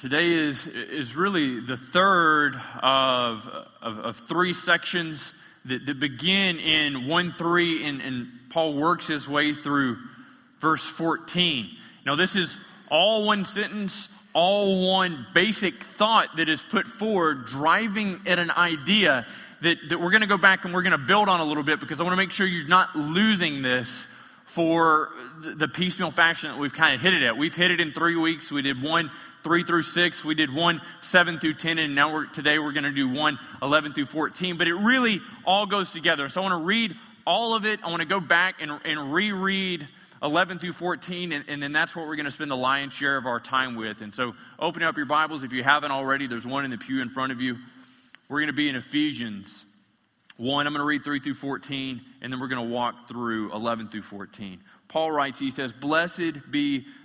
Today is, is really the third of, of, of three sections that, that, begin in 1 3, and, and Paul works his way through verse 14. Now, this is all one sentence, all one basic thought that is put forward, driving at an idea that, that we're going to go back and we're going to build on a little bit because I want to make sure you're not losing this for the piecemeal fashion that we've kind of hit it at. We've hit it in three weeks. We did one 3 through 6. We did 1 7 through 10, and now we're, today we're going to do 1 11 through 14. But it really all goes together. So I want to read all of it. I want to go back and, and reread 11 through 14, and, and then that's what we're going to spend the lion's share of our time with. And so open up your Bibles if you haven't already. There's one in the pew in front of you. We're going to be in Ephesians 1. I'm going to read 3 through 14, and then we're going to walk through 11 through 14. Paul writes, he says, Blessed be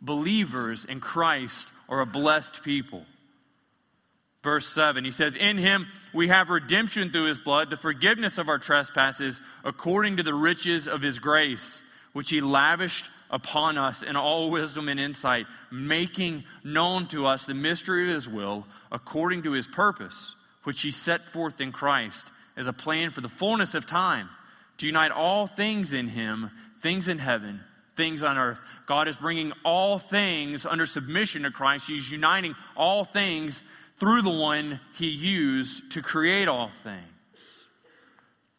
believers in Christ, are a blessed people. Verse 7, he says, In him we have redemption through his blood, the forgiveness of our trespasses, according to the riches of his grace, which he lavished upon us in all wisdom and insight, making known to us the mystery of his will, according to his purpose, which he set forth in Christ as a plan for the fullness of time, to unite all things in him, things in heaven things on earth. God is bringing all things under submission to Christ. He's uniting all things through the one he used to create all things.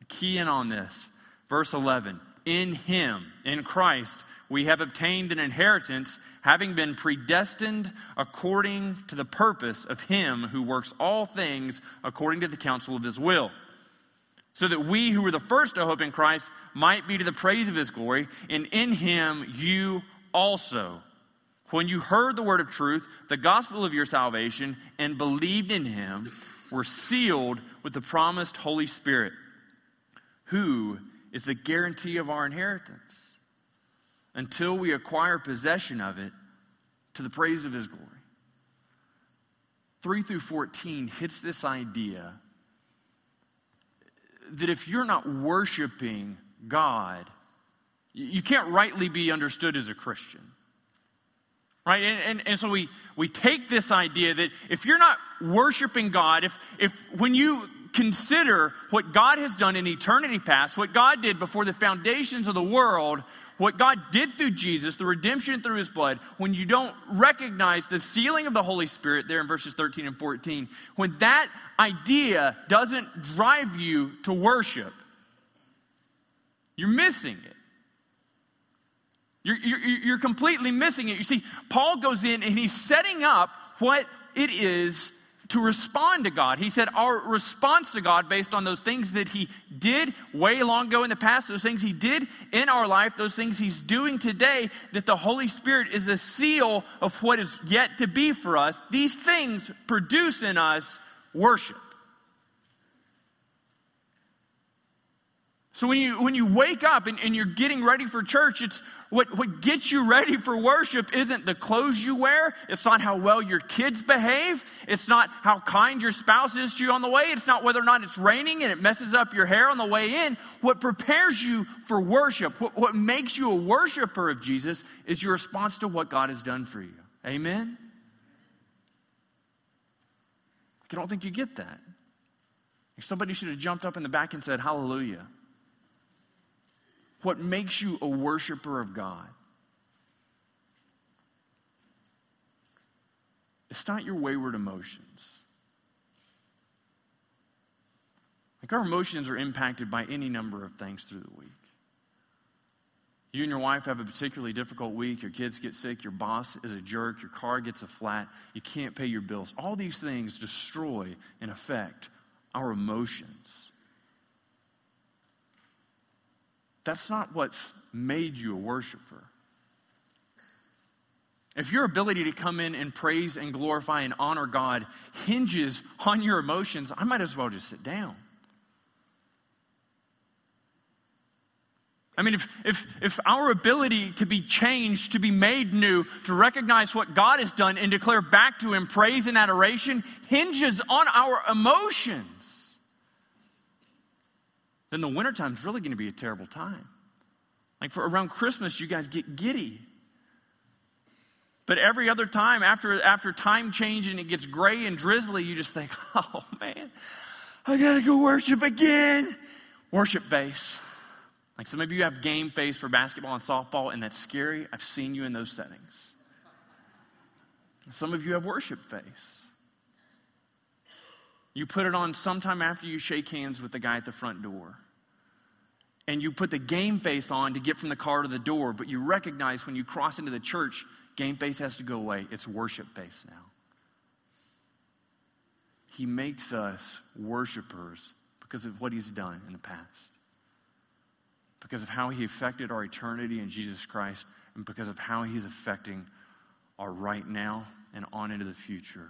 Key in on this. Verse 11 In him, in Christ, we have obtained an inheritance, having been predestined according to the purpose of him who works all things according to the counsel of his will so that we who were the first to hope in Christ might be to the praise of his glory, and in him you also. When you heard the word of truth, the gospel of your salvation, and believed in him, were sealed with the promised Holy Spirit, who is the guarantee of our inheritance until we acquire possession of it to the praise of his glory. 3 through 14 hits this idea that if you're not worshiping God, you can't rightly be understood as a Christian. Right? And, and, and, so we, we take this idea that if you're not worshiping God, if, if when you consider what God has done in eternity past, what God did before the foundations of the world, what God did through Jesus, the redemption through his blood, when you don't recognize the sealing of the Holy Spirit there in verses 13 and 14, when that idea doesn't drive you to worship, you're missing it. You're, you're, you're completely missing it. You see, Paul goes in and he's setting up what it is to respond to God. He said our response to God based on those things that He did way long ago in the past, those things He did in our life, those things He's doing today, that the Holy Spirit is a seal of what is yet to be for us. These things produce in us worship. So when you when you wake up and, and you're getting ready for church, it's what, what gets you ready for worship isn't the clothes you wear. It's not how well your kids behave. It's not how kind your spouse is to you on the way. It's not whether or not it's raining and it messes up your hair on the way in. What prepares you for worship, what, what makes you a worshiper of Jesus, is your response to what God has done for you. Amen? I don't think you get that. Somebody should have jumped up in the back and said, Hallelujah what makes you a worshiper of God. It's not your wayward emotions. Like our emotions are impacted by any number of things through the week. You and your wife have a particularly difficult week, your kids get sick, your boss is a jerk, your car gets a flat, you can't pay your bills. All these things destroy and affect our emotions. That's not what's made you a worshiper. If your ability to come in and praise and glorify and honor God hinges on your emotions, I might as well just sit down. I mean, if, if, if our ability to be changed, to be made new, to recognize what God has done and declare back to Him praise and adoration hinges on our emotions, then the wintertime is really going to be a terrible time. Like for around Christmas, you guys get giddy. But every other time, after, after time change and it gets gray and drizzly, you just think, oh man, I gotta go worship again. Worship face. Like some of you have game face for basketball and softball, and that's scary. I've seen you in those settings. Some of you have worship face. You put it on sometime after you shake hands with the guy at the front door. And you put the game face on to get from the car to the door, but you recognize when you cross into the church, game face has to go away. It's worship face now. He makes us worshipers because of what he's done in the past because of how he affected our eternity in Jesus Christ and because of how he's affecting our right now and on into the future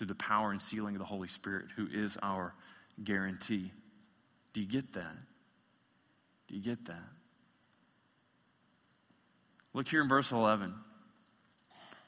through the power and sealing of the Holy Spirit, who is our guarantee. Do you get that? Do you get that? Look here in verse 11.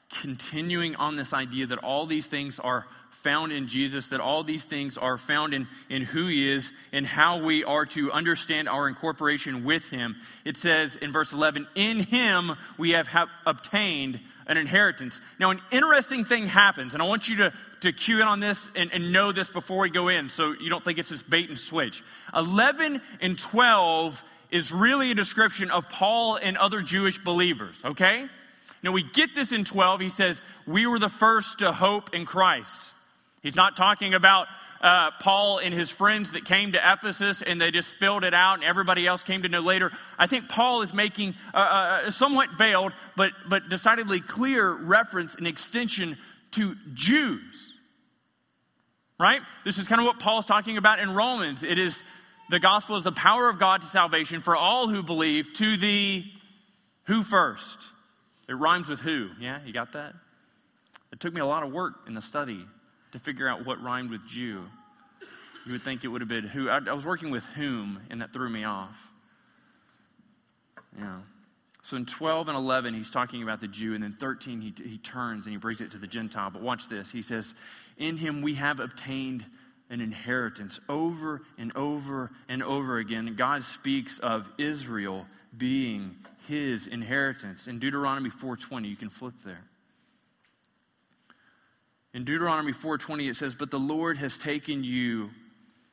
Continuing on this idea that all these things are found in Jesus, that all these things are found in, in who he is and how we are to understand our incorporation with him. It says in verse 11, In him we have ha- obtained an inheritance. Now, an interesting thing happens, and I want you to, to cue in on this and, and know this before we go in so you don't think it's this bait and switch. 11 and 12 is really a description of Paul and other Jewish believers, okay? Now, we get this in 12. He says, We were the first to hope in Christ. He's not talking about uh, Paul and his friends that came to Ephesus and they just spilled it out and everybody else came to know later. I think Paul is making a, a somewhat veiled but, but decidedly clear reference and extension to Jews. Right? This is kind of what Paul's talking about in Romans. It is the gospel is the power of God to salvation for all who believe, to the who first. It rhymes with who. Yeah, you got that? It took me a lot of work in the study to figure out what rhymed with Jew. You would think it would have been who. I, I was working with whom, and that threw me off. Yeah. So in 12 and 11, he's talking about the Jew, and then 13, he, he turns and he brings it to the Gentile. But watch this. He says, In him we have obtained an inheritance over and over and over again. God speaks of Israel being his inheritance. In Deuteronomy 4:20, you can flip there. In Deuteronomy 4:20 it says, "But the Lord has taken you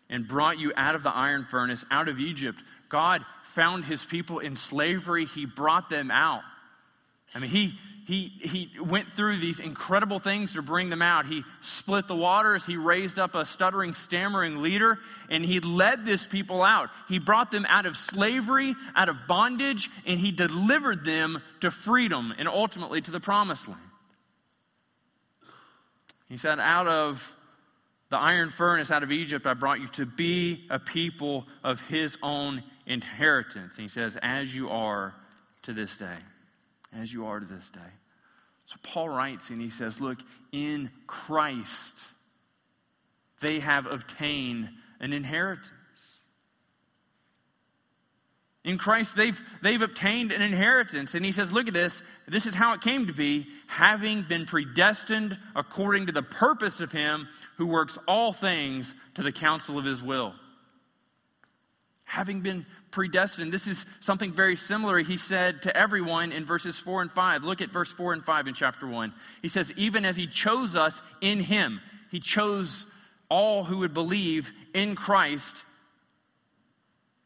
and brought you out of the iron furnace, out of Egypt." God found his people in slavery. He brought them out. I mean, he he, he went through these incredible things to bring them out. He split the waters. He raised up a stuttering, stammering leader, and he led this people out. He brought them out of slavery, out of bondage, and he delivered them to freedom and ultimately to the promised land. He said, Out of the iron furnace, out of Egypt, I brought you to be a people of his own inheritance. And he says, As you are to this day. As you are to this day. So Paul writes and he says, Look, in Christ, they have obtained an inheritance. In Christ, they've, they've obtained an inheritance. And he says, Look at this. This is how it came to be, having been predestined according to the purpose of him who works all things to the counsel of his will. Having been predestined, this is something very similar he said to everyone in verses 4 and 5. Look at verse 4 and 5 in chapter 1. He says, Even as he chose us in him, he chose all who would believe in Christ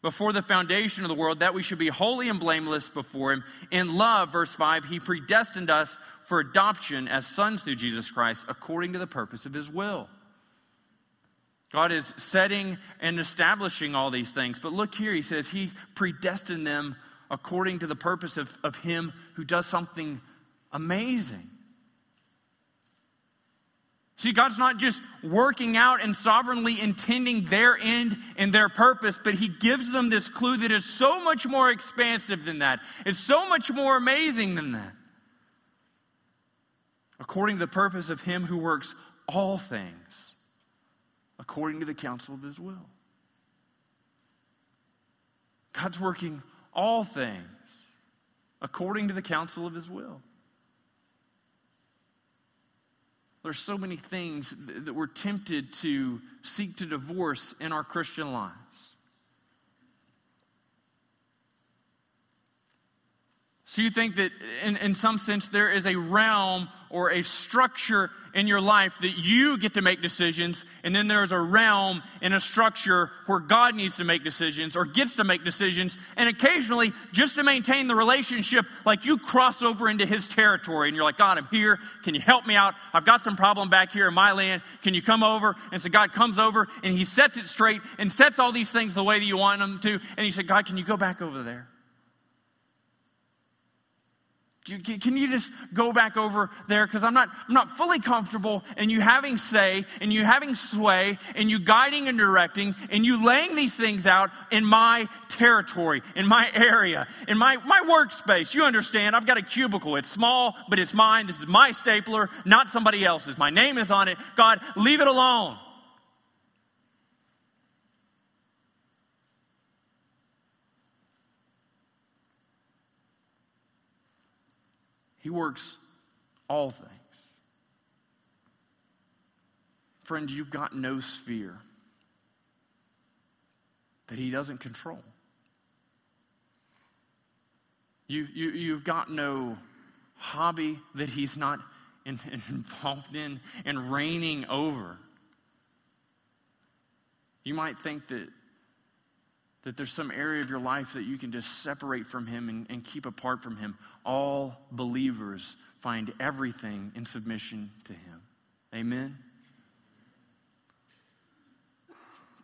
before the foundation of the world that we should be holy and blameless before him. In love, verse 5, he predestined us for adoption as sons through Jesus Christ according to the purpose of his will. God is setting and establishing all these things. But look here, he says he predestined them according to the purpose of, of him who does something amazing. See, God's not just working out and sovereignly intending their end and their purpose, but He gives them this clue that is so much more expansive than that. It's so much more amazing than that. according to the purpose of him who works all things according to the counsel of his will. God's working all things according to the counsel of his will. There's so many things that we're tempted to seek to divorce in our Christian lives. So you think that in, in some sense there is a realm or a structure in your life that you get to make decisions, and then there's a realm and a structure where God needs to make decisions or gets to make decisions, and occasionally, just to maintain the relationship, like you cross over into His territory, and you're like, God, I'm here. Can you help me out? I've got some problem back here in my land. Can you come over? And so God comes over and He sets it straight and sets all these things the way that you want them to, and He said, God, can you go back over there? Can you just go back over there? Because I'm not, I'm not fully comfortable in you having say, and you having sway, and you guiding and directing, and you laying these things out in my territory, in my area, in my, my workspace. You understand, I've got a cubicle. It's small, but it's mine. This is my stapler, not somebody else's. My name is on it. God, leave it alone. He works all things. Friends, you've got no sphere that He doesn't control. You, you, you've got no hobby that He's not in, involved in and reigning over. You might think that that there's some area of your life that you can just separate from Him and, and keep apart from Him. All believers find everything in submission to Him. Amen?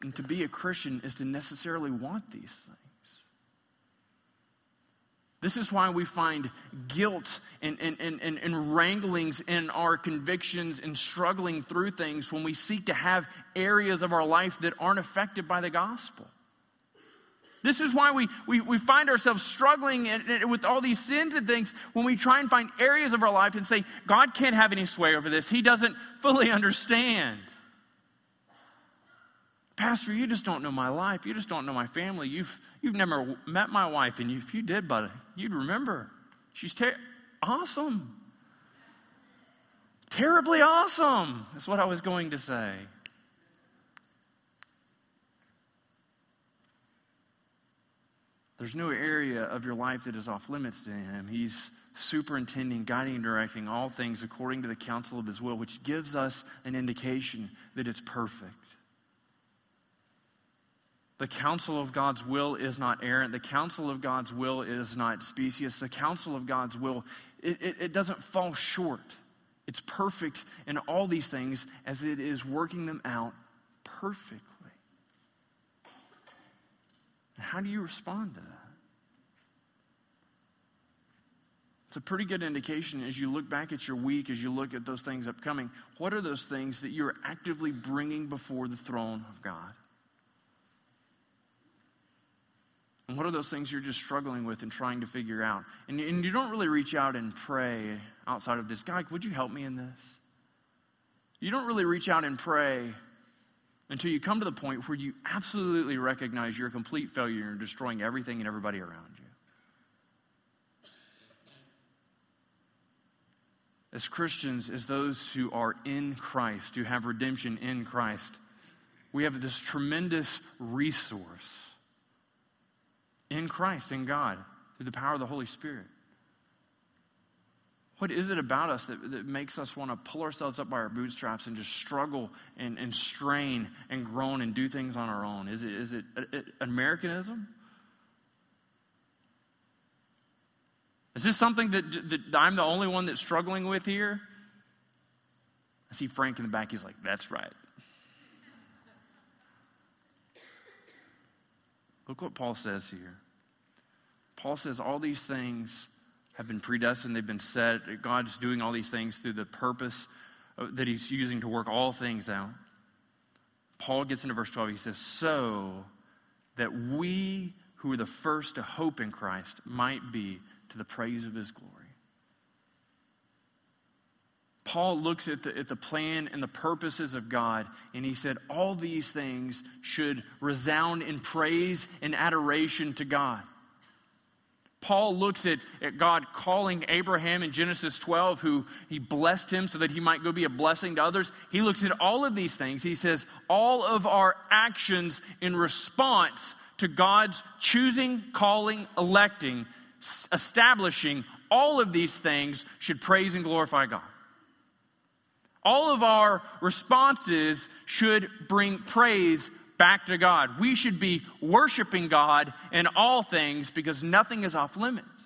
And to be a Christian is to necessarily want these things. This is why we find guilt and, and, and, and, and wranglings in our convictions and struggling through things when we seek to have areas of our life that aren't affected by the gospel. This is why we, we, we find ourselves struggling with all these sins and things when we try and find areas of our life and say, God can't have any sway over this. He doesn't fully understand. Pastor, you just don't know my life. You just don't know my family. You've, you've never met my wife, and if you did, buddy, you'd remember. She's ter- awesome. Terribly awesome. That's what I was going to say. There's no area of your life that is off limits to him. He's superintending, guiding, and directing all things according to the counsel of his will, which gives us an indication that it's perfect. The counsel of God's will is not errant. The counsel of God's will is not specious. The counsel of God's will, it, it, it doesn't fall short. It's perfect in all these things as it is working them out perfectly. How do you respond to that? It's a pretty good indication as you look back at your week, as you look at those things upcoming. What are those things that you're actively bringing before the throne of God? And what are those things you're just struggling with and trying to figure out? And, and you don't really reach out and pray outside of this. God, would you help me in this? You don't really reach out and pray until you come to the point where you absolutely recognize you're a complete failure and you're destroying everything and everybody around you. As Christians, as those who are in Christ, who have redemption in Christ, we have this tremendous resource in Christ, in God, through the power of the Holy Spirit. What is it about us that, that makes us want to pull ourselves up by our bootstraps and just struggle and, and strain and groan and do things on our own? Is it, is it uh, uh, Americanism? Is this something that, that I'm the only one that's struggling with here? I see Frank in the back. He's like, that's right. Look what Paul says here. Paul says all these things have been predestined, they've been set. God's doing all these things through the purpose that He's using to work all things out. Paul gets into verse 12. He says, So that we who are the first to hope in Christ might be to the praise of His glory. Paul looks at the, at the plan and the purposes of God, and he said, All these things should resound in praise and adoration to God. Paul looks at, at God calling Abraham in Genesis 12, who he blessed him so that he might go be a blessing to others. He looks at all of these things. He says, All of our actions in response to God's choosing, calling, electing, establishing, all of these things should praise and glorify God. All of our responses should bring praise back to God. We should be worshiping God in all things because nothing is off limits.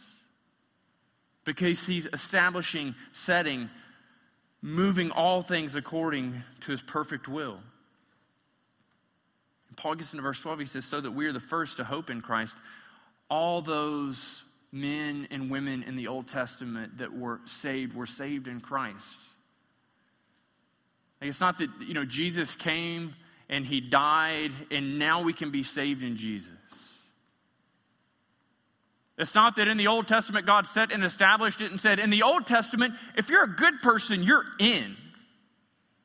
Because He's establishing, setting, moving all things according to His perfect will. Paul gets into verse 12, he says, So that we are the first to hope in Christ. All those men and women in the Old Testament that were saved were saved in Christ. It's not that, you know, Jesus came and he died and now we can be saved in Jesus. It's not that in the Old Testament God set and established it and said, in the Old Testament, if you're a good person, you're in.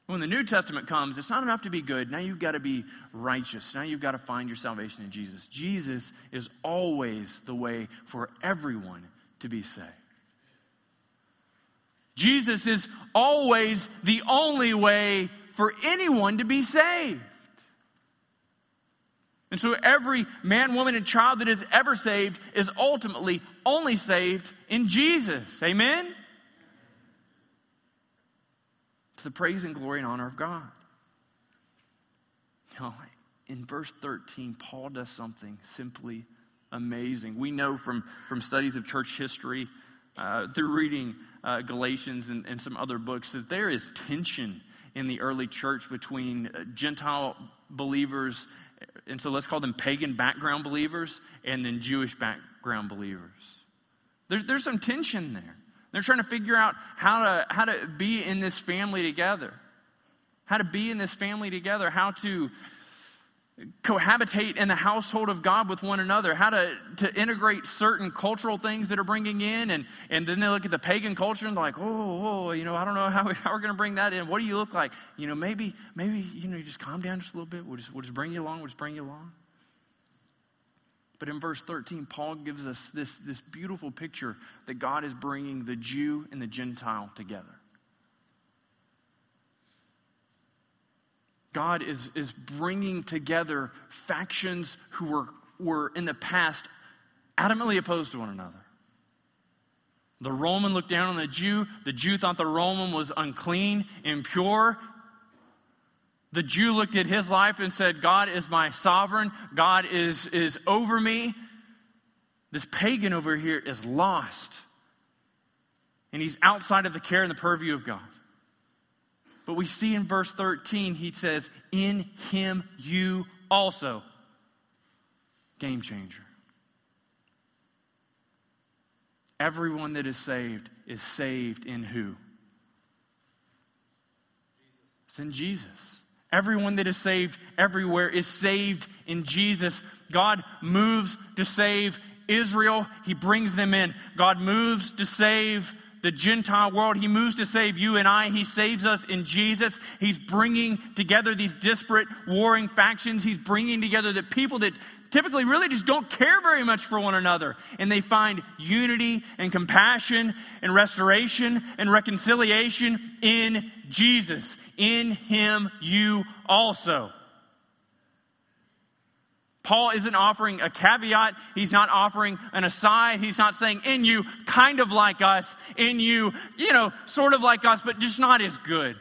When the New Testament comes, it's not enough to be good. Now you've got to be righteous. Now you've got to find your salvation in Jesus. Jesus is always the way for everyone to be saved. Jesus is always the only way for anyone to be saved. And so every man, woman, and child that is ever saved is ultimately only saved in Jesus. Amen? To the praise and glory and honor of God. Now, in verse 13, Paul does something simply amazing. We know from, from studies of church history uh, through reading uh, Galatians and, and, some other books that there is tension in the early church between uh, Gentile believers, and so let's call them pagan background believers, and then Jewish background believers. There's, there's some tension there. They're trying to figure out how to, how to be in this family together, how to be in this family together, how to cohabitate in the household of God with one another, how to, to integrate certain cultural things that are bringing in. And, and then they look at the pagan culture and they're like, oh, oh, oh you know, I don't know how, we, how we're going to bring that in. What do you look like? You know, maybe, maybe, you know, you just calm down just a little bit. We'll just, we'll just bring you along. We'll just bring you along. But in verse 13, Paul gives us this, this beautiful picture that God is bringing the Jew and the Gentile together. God is, is bringing together factions who were, were in the past adamantly opposed to one another. The Roman looked down on the Jew. The Jew thought the Roman was unclean, impure. The Jew looked at his life and said, God is my sovereign. God is, is over me. This pagan over here is lost. And he's outside of the care and the purview of God. But we see in verse 13, he says, In him you also. Game changer. Everyone that is saved is saved in who? It's in Jesus. Everyone that is saved everywhere is saved in Jesus. God moves to save Israel, He brings them in. God moves to save the Gentile world. He moves to save you and I. He saves us in Jesus. He's bringing together these disparate, warring factions. He's bringing together the people that typically really just don't care very much for one another. And they find unity and compassion and restoration and reconciliation in Jesus. In Him, you also. Paul isn't offering a caveat. He's not offering an aside. He's not saying, in you, kind of like us, in you, you know, sort of like us, but just not as good.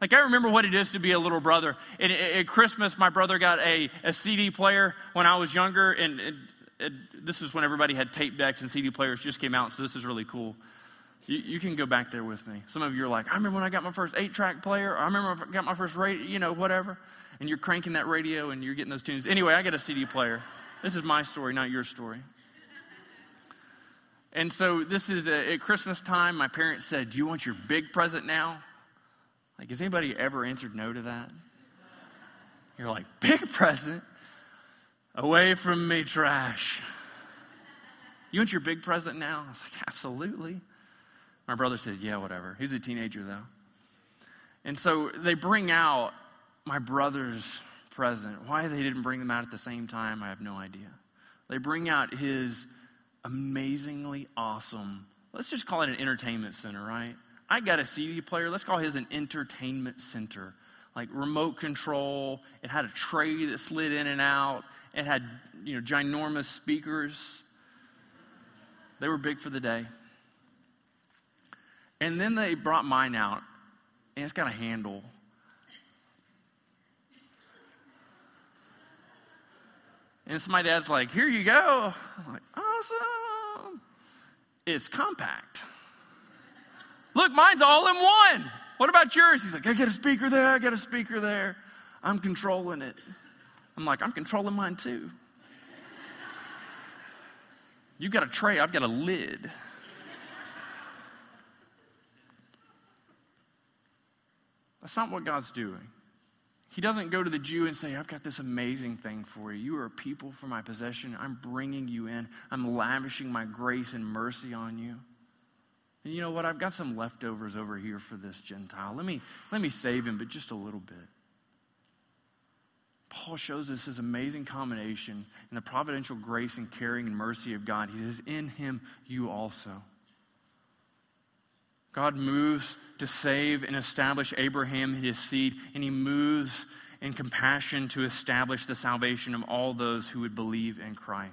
Like, I remember what it is to be a little brother. At, at Christmas, my brother got a, a CD player when I was younger, and it, it, this is when everybody had tape decks and CD players just came out, so this is really cool. You, you, can go back there with me. Some of you are like, I remember when I got my first eight track player, I remember I got my first radio, you know, whatever and you're cranking that radio and you're getting those tunes. Anyway, I got a CD player. This is my story, not your story. And so this is a, at Christmas time. My parents said, "Do you want your big present now?" Like, has anybody ever answered no to that? You're like, "Big present? Away from me, trash." You want your big present now? I was like, "Absolutely." My brother said, "Yeah, whatever." He's a teenager though. And so they bring out my brother's present. Why they didn't bring them out at the same time, I have no idea. They bring out his amazingly awesome, let's just call it an entertainment center, right? I got a CD player. Let's call his an entertainment center. Like remote control. It had a tray that slid in and out. It had, you know, ginormous speakers. They were big for the day. And then they brought mine out, and it's got a handle. And so my dad's like, Here you go. I'm like, Awesome. It's compact. Look, mine's all in one. What about yours? He's like, I got a speaker there, I got a speaker there. I'm controlling it. I'm like, I'm controlling mine too. You got a tray, I've got a lid. That's not what God's doing. He doesn't go to the Jew and say, I've got this amazing thing for you. You are a people for my possession. I'm bringing you in. I'm lavishing my grace and mercy on you. And you know what? I've got some leftovers over here for this Gentile. Let me, let me save him, but just a little bit. Paul shows us his amazing combination in the providential grace and caring and mercy of God. He says, In him you also. God moves to save and establish Abraham and his seed, and he moves in compassion to establish the salvation of all those who would believe in Christ.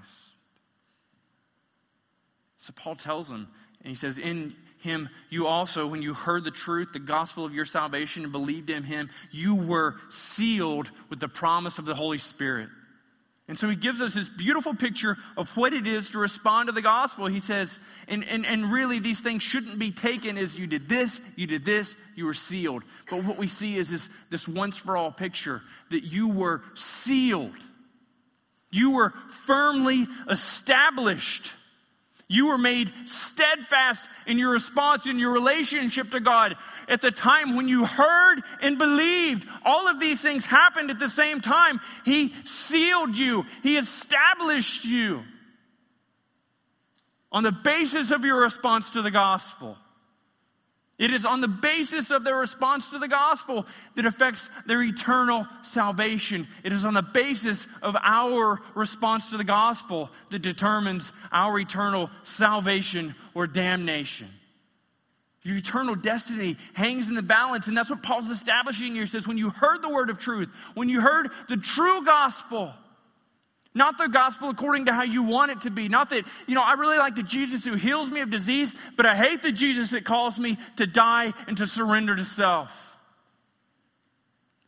So Paul tells them, and he says, In him, you also, when you heard the truth, the gospel of your salvation, and believed in him, you were sealed with the promise of the Holy Spirit. And so he gives us this beautiful picture of what it is to respond to the gospel. He says, and, and, and really, these things shouldn't be taken as you did this, you did this, you were sealed. But what we see is this, this once for all picture that you were sealed, you were firmly established. You were made steadfast in your response, in your relationship to God. At the time when you heard and believed, all of these things happened at the same time. He sealed you, He established you on the basis of your response to the gospel. It is on the basis of their response to the gospel that affects their eternal salvation. It is on the basis of our response to the gospel that determines our eternal salvation or damnation. Your eternal destiny hangs in the balance, and that's what Paul's establishing here. He says, when you heard the word of truth, when you heard the true gospel, not the gospel according to how you want it to be. Not that, you know, I really like the Jesus who heals me of disease, but I hate the Jesus that calls me to die and to surrender to self.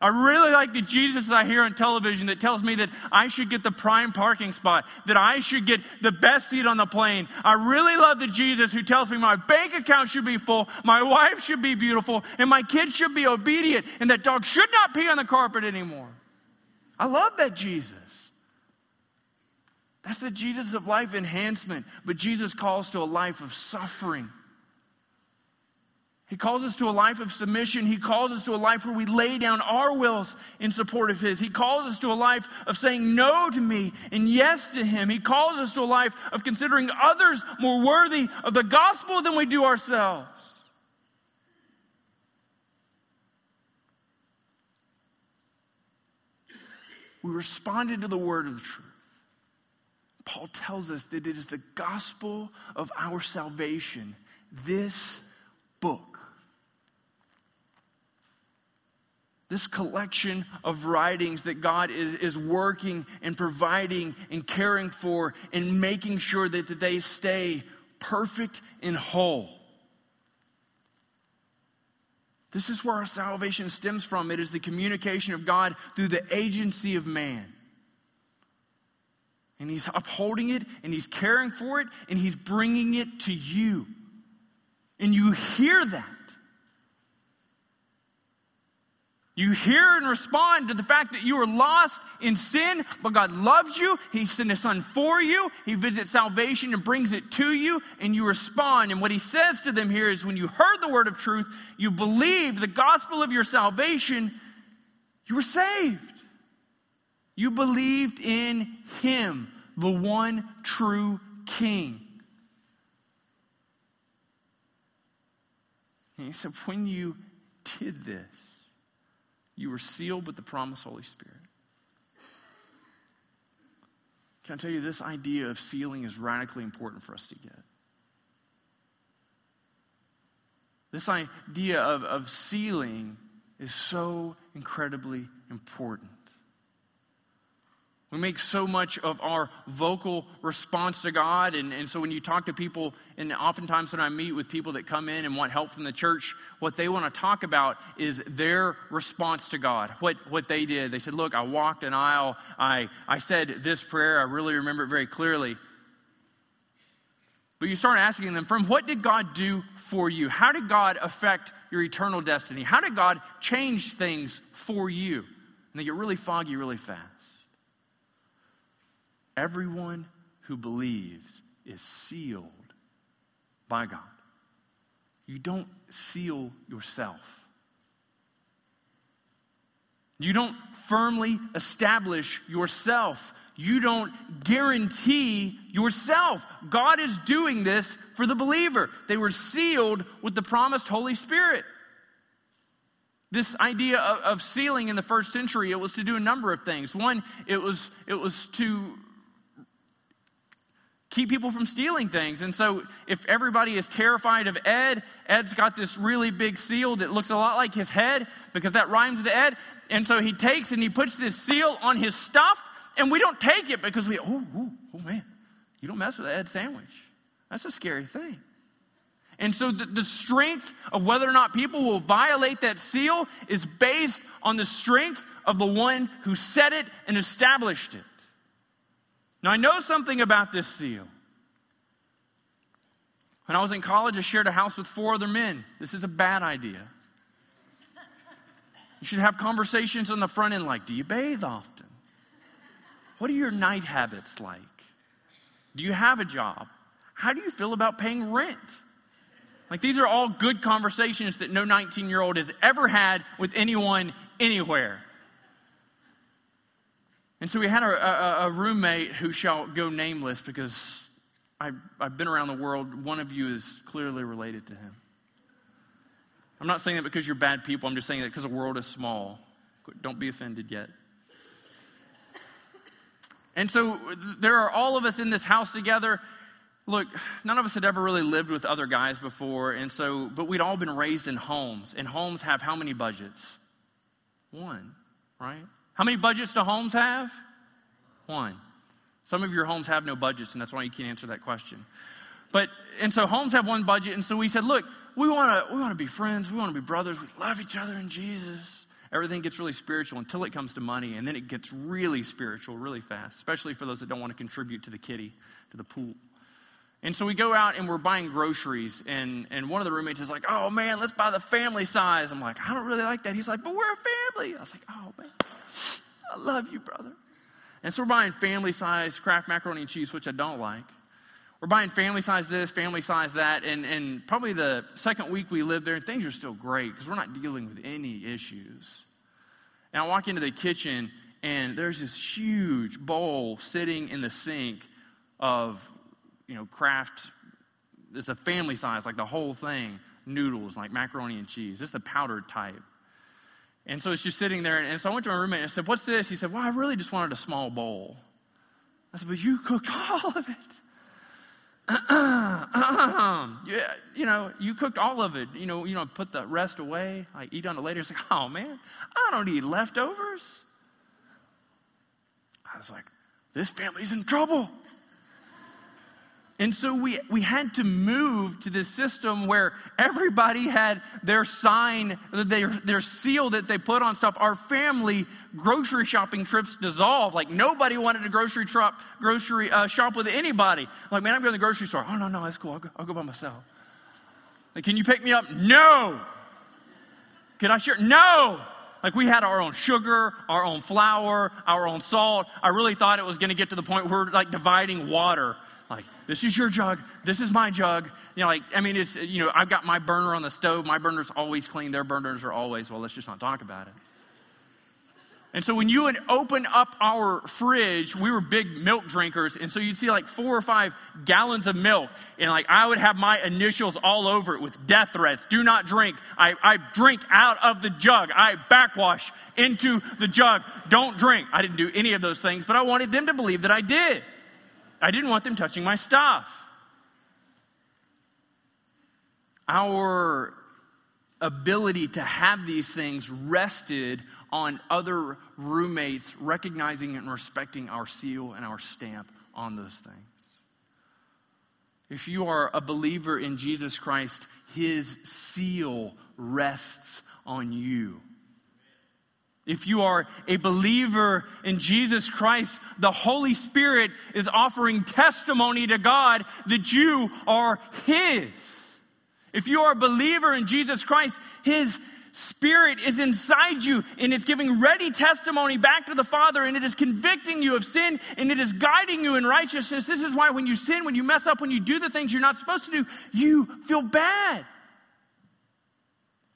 I really like the Jesus I hear on television that tells me that I should get the prime parking spot, that I should get the best seat on the plane. I really love the Jesus who tells me my bank account should be full, my wife should be beautiful, and my kids should be obedient, and that dog should not pee on the carpet anymore. I love that Jesus. That's the Jesus of life enhancement. But Jesus calls to a life of suffering. He calls us to a life of submission. He calls us to a life where we lay down our wills in support of His. He calls us to a life of saying no to me and yes to Him. He calls us to a life of considering others more worthy of the gospel than we do ourselves. We responded to the word of the truth. Paul tells us that it is the gospel of our salvation, this book. This collection of writings that God is, is working and providing and caring for and making sure that, that they stay perfect and whole. This is where our salvation stems from. It is the communication of God through the agency of man and he's upholding it and he's caring for it and he's bringing it to you. And you hear that. You hear and respond to the fact that you are lost in sin, but God loves you. He sent His Son for you. He visits salvation and brings it to you, and you respond. And what He says to them here is when you heard the word of truth, you believed the gospel of your salvation, you were saved. You believed in him, the one true king. And he said, when you did this, You were sealed with the promised Holy Spirit. Can I tell you, this idea of sealing is radically important for us to get. This idea of, of sealing is so incredibly important. We make so much of our vocal response to God. And, and so when you talk to people, and oftentimes when I meet with people that come in and want help from the church, what they want to talk about is their response to God, what, what they did. They said, Look, I walked an aisle, I, I said this prayer, I really remember it very clearly. But you start asking them, from what did God do for you? How did God affect your eternal destiny? How did God change things for you? And they get really foggy really fast. Everyone who believes is sealed by God. You don't seal yourself. You don't firmly establish yourself. You don't guarantee yourself. God is doing this for the believer. They were sealed with the promised Holy Spirit. This idea of, sealing in the first century, it was to do a number of things. One, it was, it was to keep people from stealing things. And so, if everybody is terrified of Ed, Ed's got this really big seal that looks a lot like his head because that rhymes with Ed. And so he takes and he puts this seal on his stuff, and we don't take it because we, oh, oh, oh man, you don't mess with Ed sandwich. That's a scary thing. And so the, the, strength of whether or not people will violate that seal is based on the strength of the one who set it and established it. Now, I know something about this seal. When I was in college, I shared a house with four other men. This is a bad idea. You should have conversations on the front end like, Do you bathe often? What are your night habits like? Do you have a job? How do you feel about paying rent? Like, these are all good conversations that no 19 year old has ever had with anyone anywhere. And so we had a, a, a roommate who shall go nameless because I've, I've been around the world. One of you is clearly related to him. I'm not saying that because you're bad people. I'm just saying that because the world is small. Don't be offended yet. And so there are all of us in this house together. Look, none of us had ever really lived with other guys before, and so, but we'd all been raised in homes. And homes have how many budgets? One, right? How many budgets do homes have? One. Some of your homes have no budgets, and that's why you can't answer that question. But and so homes have one budget, and so we said, look, we want to we want to be friends, we want to be brothers, we love each other in Jesus. Everything gets really spiritual until it comes to money, and then it gets really spiritual really fast, especially for those that don't want to contribute to the kitty, to the pool. And so we go out and we're buying groceries, and, and one of the roommates is like, oh man, let's buy the family size. I'm like, I don't really like that. He's like, but we're a family. I was like, oh man, I love you, brother. And so we're buying family size Kraft macaroni and cheese, which I don't like. We're buying family size this, family size that, and, and probably the second week we lived there, things are still great because we're not dealing with any issues. And I walk into the kitchen, and there's this huge bowl sitting in the sink of you know, Kraft, it's a family size, like the whole thing, noodles, like macaroni and cheese. It's the powdered type. And so it's just sitting there. And so I went to my roommate and I said, What's this? He said, Well, I really just wanted a small bowl. I said, But you cooked all of it. yeah, you know, you cooked all of it. You know, you know, put the rest away. I eat on it later. It's like, oh man, I don't eat leftovers. I was like, this family's in trouble. And so we, we had to move to this system where everybody had their sign, their, their seal that they put on stuff. Our family grocery shopping trips dissolved. Like nobody wanted to grocery shop, grocery uh, shop with anybody. Like, man, I'm going to the grocery store. Oh, no, no, that's cool. I'll go, I'll go by myself. Like, can you pick me up? No. Can I share? No. Like we had our own sugar, our own flour, our own salt. I really thought it was going to get to the point where we're like dividing water. This is your jug, this is my jug. You know, like, I mean, it's, you know, I've got my burner on the stove. My burner's always clean. Their burners are always, well, let's just not talk about it. And so when you would open up our fridge, we were big milk drinkers. And so you'd see like four or five gallons of milk. And like I would have my initials all over it with death threats. Do not drink. I, I drink out of the jug. I backwash into the jug. Don't drink. I didn't do any of those things, but I wanted them to believe that I did. I didn't want them touching my stuff. Our ability to have these things rested on other roommates recognizing and respecting our seal and our stamp on those things. If you are a believer in Jesus Christ, his seal rests on you. If you are a believer in Jesus Christ, the Holy Spirit is offering testimony to God that you are His. If you are a believer in Jesus Christ, His Spirit is inside you and it's giving ready testimony back to the Father and it is convicting you of sin and it is guiding you in righteousness. This is why when you sin, when you mess up, when you do the things you're not supposed to do, you feel bad.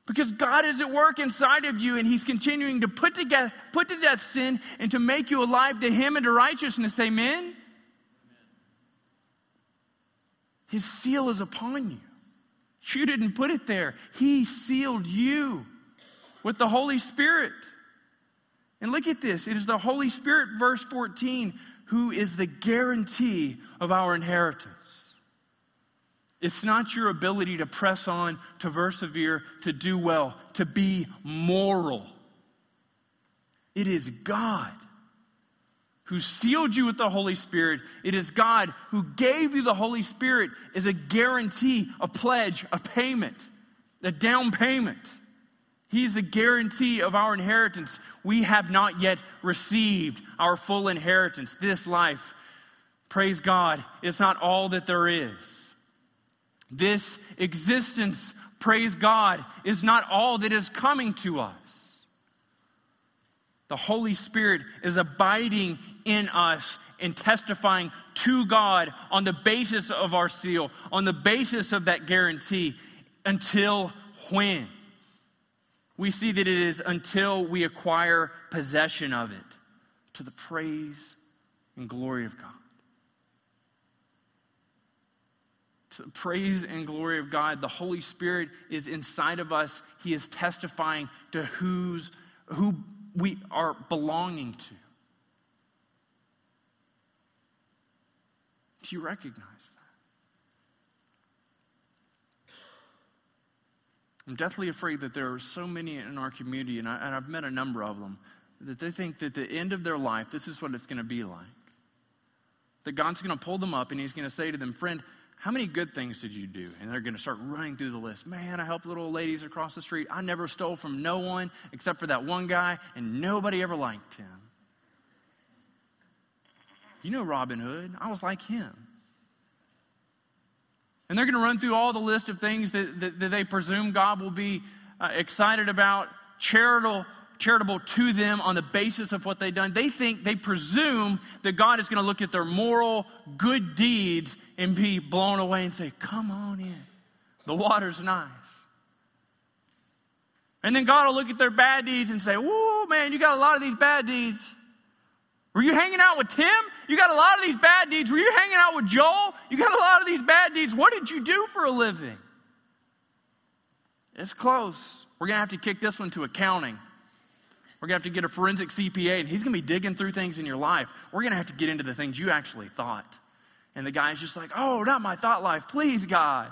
Because God is at work inside of you and He's continuing to put to, death, put to death sin and to make you alive to Him and to righteousness. Amen? His seal is upon you. You didn't put it there. He sealed you with the Holy Spirit. And look at this it is the Holy Spirit, verse 14, who is the guarantee of our inheritance. It's not your ability to press on, to persevere, to do well, to be moral. It is God who sealed you with the Holy Spirit. It is God who gave you the Holy Spirit as a guarantee, a pledge, a payment, a down payment. He's the guarantee of our inheritance. We have not yet received our full inheritance. This life, praise God, is not all that there is. This existence, praise God, is not all that is coming to us. The Holy Spirit is abiding in us and testifying to God on the basis of our seal, on the basis of that guarantee, until when? We see that it is until we acquire possession of it to the praise and glory of God. To the praise and glory of God, the Holy Spirit is inside of us. He is testifying to whose, who we are belonging to. Do you recognize that? I'm deathly afraid that there are so many in our community, and, I, and I've met a number of them, that they think that the end of their life, this is what it's going to be like. That God's going to pull them up and He's going to say to them, Friend, how many good things did you do? And they're going to start running through the list. Man, I helped little ladies across the street. I never stole from no one except for that one guy, and nobody ever liked him. You know Robin Hood. I was like him. And they're going to run through all the list of things that, that, that they presume God will be uh, excited about, charitable, charitable to them on the basis of what they've done. They think, they presume that God is going to look at their moral good deeds and be blown away and say, Come on in. The water's nice. And then God will look at their bad deeds and say, Whoa, man, you got a lot of these bad deeds. Were you hanging out with Tim? You got a lot of these bad deeds. Were you hanging out with Joel? You got a lot of these bad deeds. What did you do for a living? It's close. We're going to have to kick this one to accounting. We're going to have to get a forensic CPA, and he's going to be digging through things in your life. We're going to have to get into the things you actually thought. And the guy's just like, oh, not my thought life. Please, God.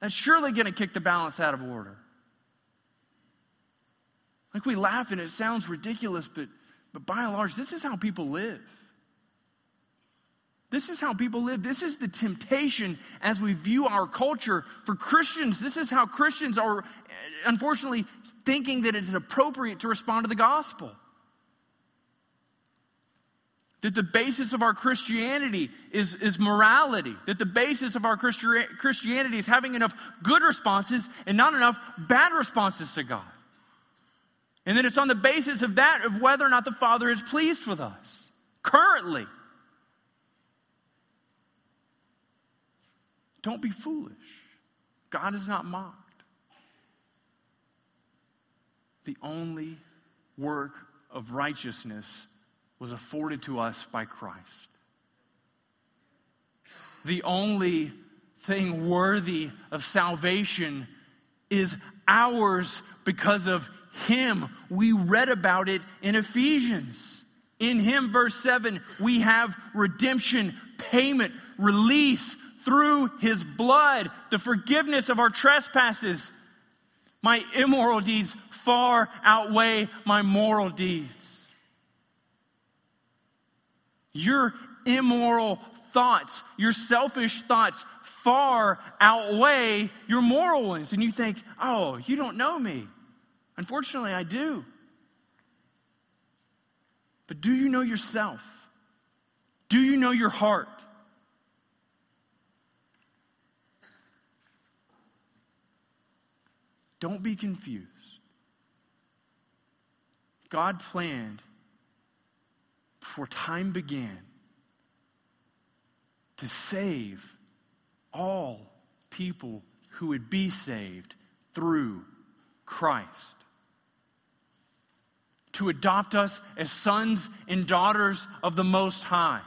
That's surely going to kick the balance out of order. Like we laugh and it sounds ridiculous, but, but by and large, this is how people live. This is how people live. This is the temptation as we view our culture. For Christians, this is how Christians are, eh, unfortunately, thinking that it's appropriate to respond to the gospel. That the basis of our Christianity is, is morality. That the basis of our Christi- Christianity is having enough good responses and not enough bad responses to God. And that it's on the basis of that of whether or not the Father is pleased with us currently. Don't be foolish. God is not mocked. The only work of righteousness was afforded to us by Christ. The only thing worthy of salvation is ours because of Him. We read about it in Ephesians. In Him, verse 7, we have redemption, payment, release through His blood, the forgiveness of our trespasses. My immoral deeds far outweigh my moral deeds. Your immoral thoughts, your selfish thoughts, far outweigh your moral ones. And you think, oh, you don't know me. Unfortunately, I do. But do you know yourself? Do you know your heart? Don't be confused. God planned before time began to save all people who would be saved through Christ. To adopt us as sons and daughters of the Most High.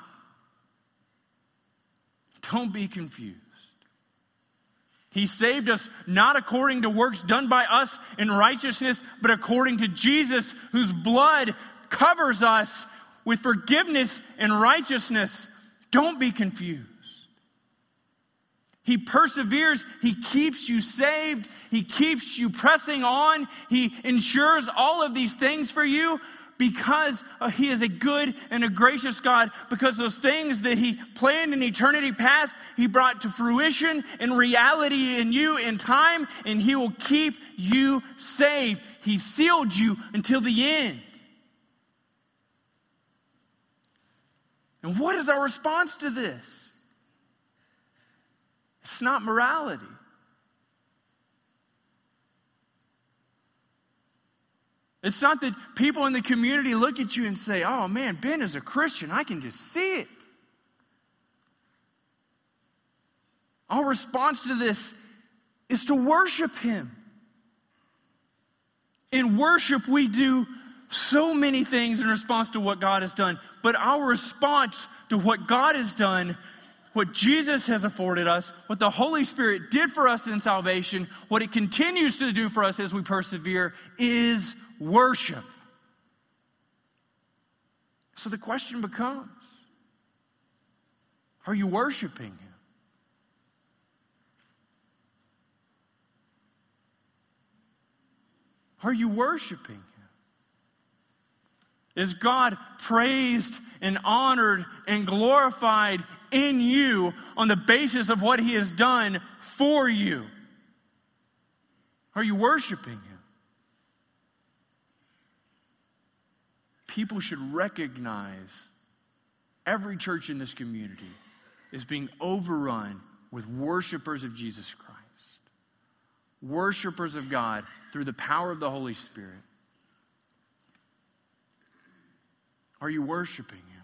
Don't be confused. He saved us not according to works done by us in righteousness, but according to Jesus, whose blood covers us with forgiveness and righteousness. Don't be confused. He perseveres. He keeps you saved. He keeps you pressing on. He ensures all of these things for you because uh, He is a good and a gracious God, because those things that He planned in eternity past, He brought to fruition and reality in you in time, and He will keep you saved. He sealed you until the end. And what is our response to this? It's not morality. It's not that people in the community look at you and say, oh man, Ben is a Christian. I can just see it. Our response to this is to worship Him. In worship, we do so many things in response to what God has done, but our response to what God has done what Jesus has afforded us, what the Holy Spirit did for us in salvation, what it continues to do for us as we persevere, is worship. So the question becomes Are you worshiping Him? Are you worshiping Him? Is God praised and honored and glorified in you on the basis of what He has done for you? Are you worshiping Him? People should recognize every church in this community is being overrun with worshipers of Jesus Christ, worshipers of God through the power of the Holy Spirit. Are you worshiping Him?